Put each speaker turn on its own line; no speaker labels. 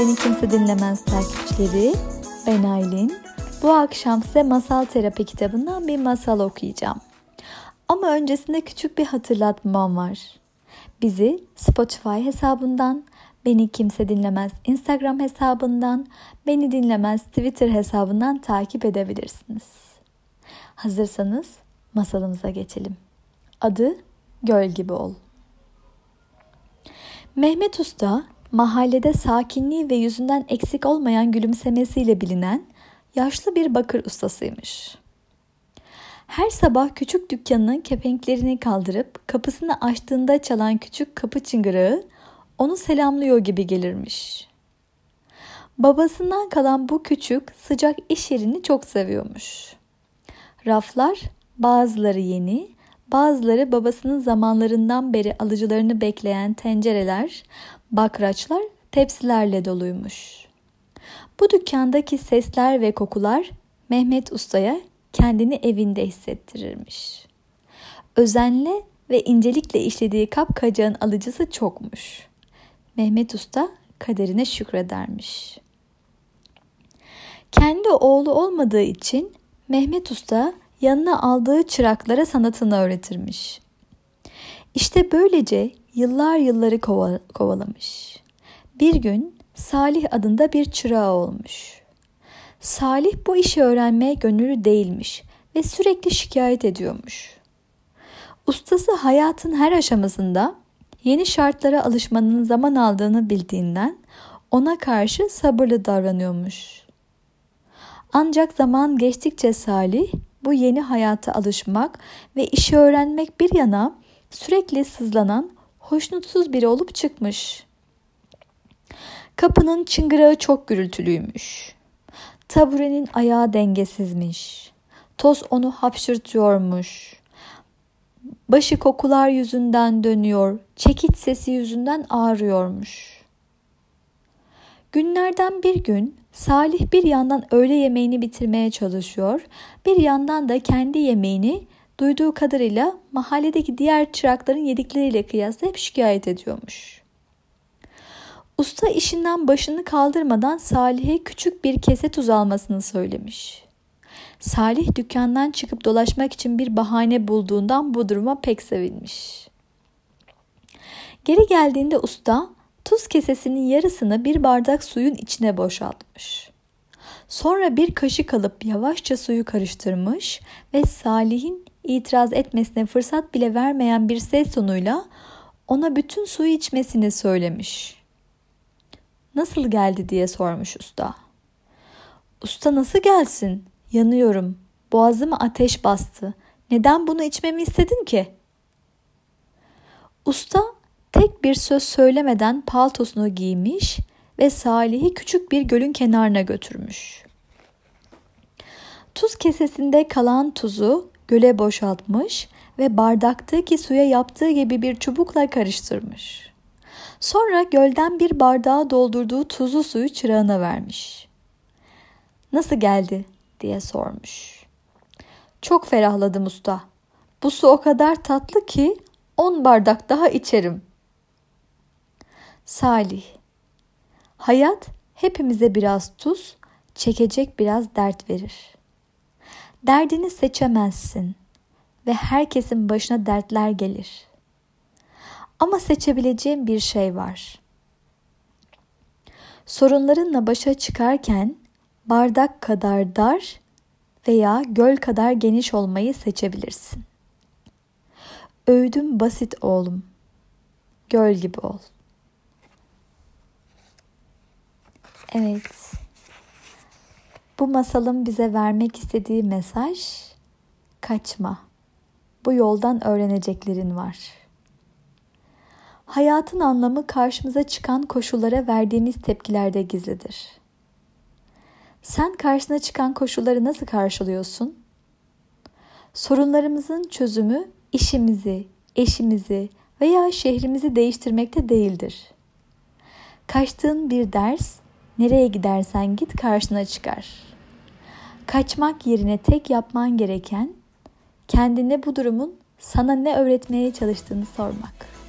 Beni kimse dinlemez takipçileri. Ben Aylin. Bu akşam size Masal Terapi kitabından bir masal okuyacağım. Ama öncesinde küçük bir hatırlatmam var. Bizi Spotify hesabından, Beni Kimse Dinlemez Instagram hesabından, Beni Dinlemez Twitter hesabından takip edebilirsiniz. Hazırsanız masalımıza geçelim. Adı Göl Gibi Ol. Mehmet Usta mahallede sakinliği ve yüzünden eksik olmayan gülümsemesiyle bilinen yaşlı bir bakır ustasıymış. Her sabah küçük dükkanının kepenklerini kaldırıp kapısını açtığında çalan küçük kapı çıngırağı onu selamlıyor gibi gelirmiş. Babasından kalan bu küçük sıcak iş yerini çok seviyormuş. Raflar bazıları yeni, bazıları babasının zamanlarından beri alıcılarını bekleyen tencereler, bakraçlar tepsilerle doluymuş. Bu dükkandaki sesler ve kokular Mehmet Usta'ya kendini evinde hissettirirmiş. Özenle ve incelikle işlediği kapkacağın alıcısı çokmuş. Mehmet Usta kaderine şükredermiş. Kendi oğlu olmadığı için Mehmet Usta yanına aldığı çıraklara sanatını öğretirmiş. İşte böylece yıllar yılları kovalamış. Bir gün Salih adında bir çırağı olmuş. Salih bu işi öğrenmeye gönüllü değilmiş ve sürekli şikayet ediyormuş. Ustası hayatın her aşamasında yeni şartlara alışmanın zaman aldığını bildiğinden ona karşı sabırlı davranıyormuş. Ancak zaman geçtikçe Salih bu yeni hayata alışmak ve işi öğrenmek bir yana sürekli sızlanan, hoşnutsuz biri olup çıkmış. Kapının çıngırağı çok gürültülüymüş. Taburenin ayağı dengesizmiş. Toz onu hapşırtıyormuş. Başı kokular yüzünden dönüyor, çekit sesi yüzünden ağrıyormuş. Günlerden bir gün Salih bir yandan öğle yemeğini bitirmeye çalışıyor, bir yandan da kendi yemeğini duyduğu kadarıyla mahalledeki diğer çırakların yedikleriyle kıyaslayıp şikayet ediyormuş. Usta işinden başını kaldırmadan Salih'e küçük bir kese tuz almasını söylemiş. Salih dükkandan çıkıp dolaşmak için bir bahane bulduğundan bu duruma pek sevinmiş. Geri geldiğinde usta tuz kesesinin yarısını bir bardak suyun içine boşaltmış. Sonra bir kaşık alıp yavaşça suyu karıştırmış ve Salih'in itiraz etmesine fırsat bile vermeyen bir ses tonuyla ona bütün suyu içmesini söylemiş. Nasıl geldi diye sormuş usta. Usta nasıl gelsin? Yanıyorum. Boğazıma ateş bastı. Neden bunu içmemi istedin ki? Usta tek bir söz söylemeden paltosunu giymiş ve Salih'i küçük bir gölün kenarına götürmüş. Tuz kesesinde kalan tuzu göle boşaltmış ve bardaktaki suya yaptığı gibi bir çubukla karıştırmış. Sonra gölden bir bardağa doldurduğu tuzlu suyu çırağına vermiş. Nasıl geldi diye sormuş. Çok ferahladım usta. Bu su o kadar tatlı ki on bardak daha içerim. Salih Hayat hepimize biraz tuz, çekecek biraz dert verir. Derdini seçemezsin ve herkesin başına dertler gelir. Ama seçebileceğin bir şey var. Sorunlarınla başa çıkarken bardak kadar dar veya göl kadar geniş olmayı seçebilirsin. Övdüm basit oğlum. Göl gibi ol. Evet. Bu masalın bize vermek istediği mesaj kaçma. Bu yoldan öğreneceklerin var. Hayatın anlamı karşımıza çıkan koşullara verdiğimiz tepkilerde gizlidir. Sen karşına çıkan koşulları nasıl karşılıyorsun? Sorunlarımızın çözümü işimizi, eşimizi veya şehrimizi değiştirmekte değildir. Kaçtığın bir ders nereye gidersen git karşına çıkar. Kaçmak yerine tek yapman gereken kendine bu durumun sana ne öğretmeye çalıştığını sormak.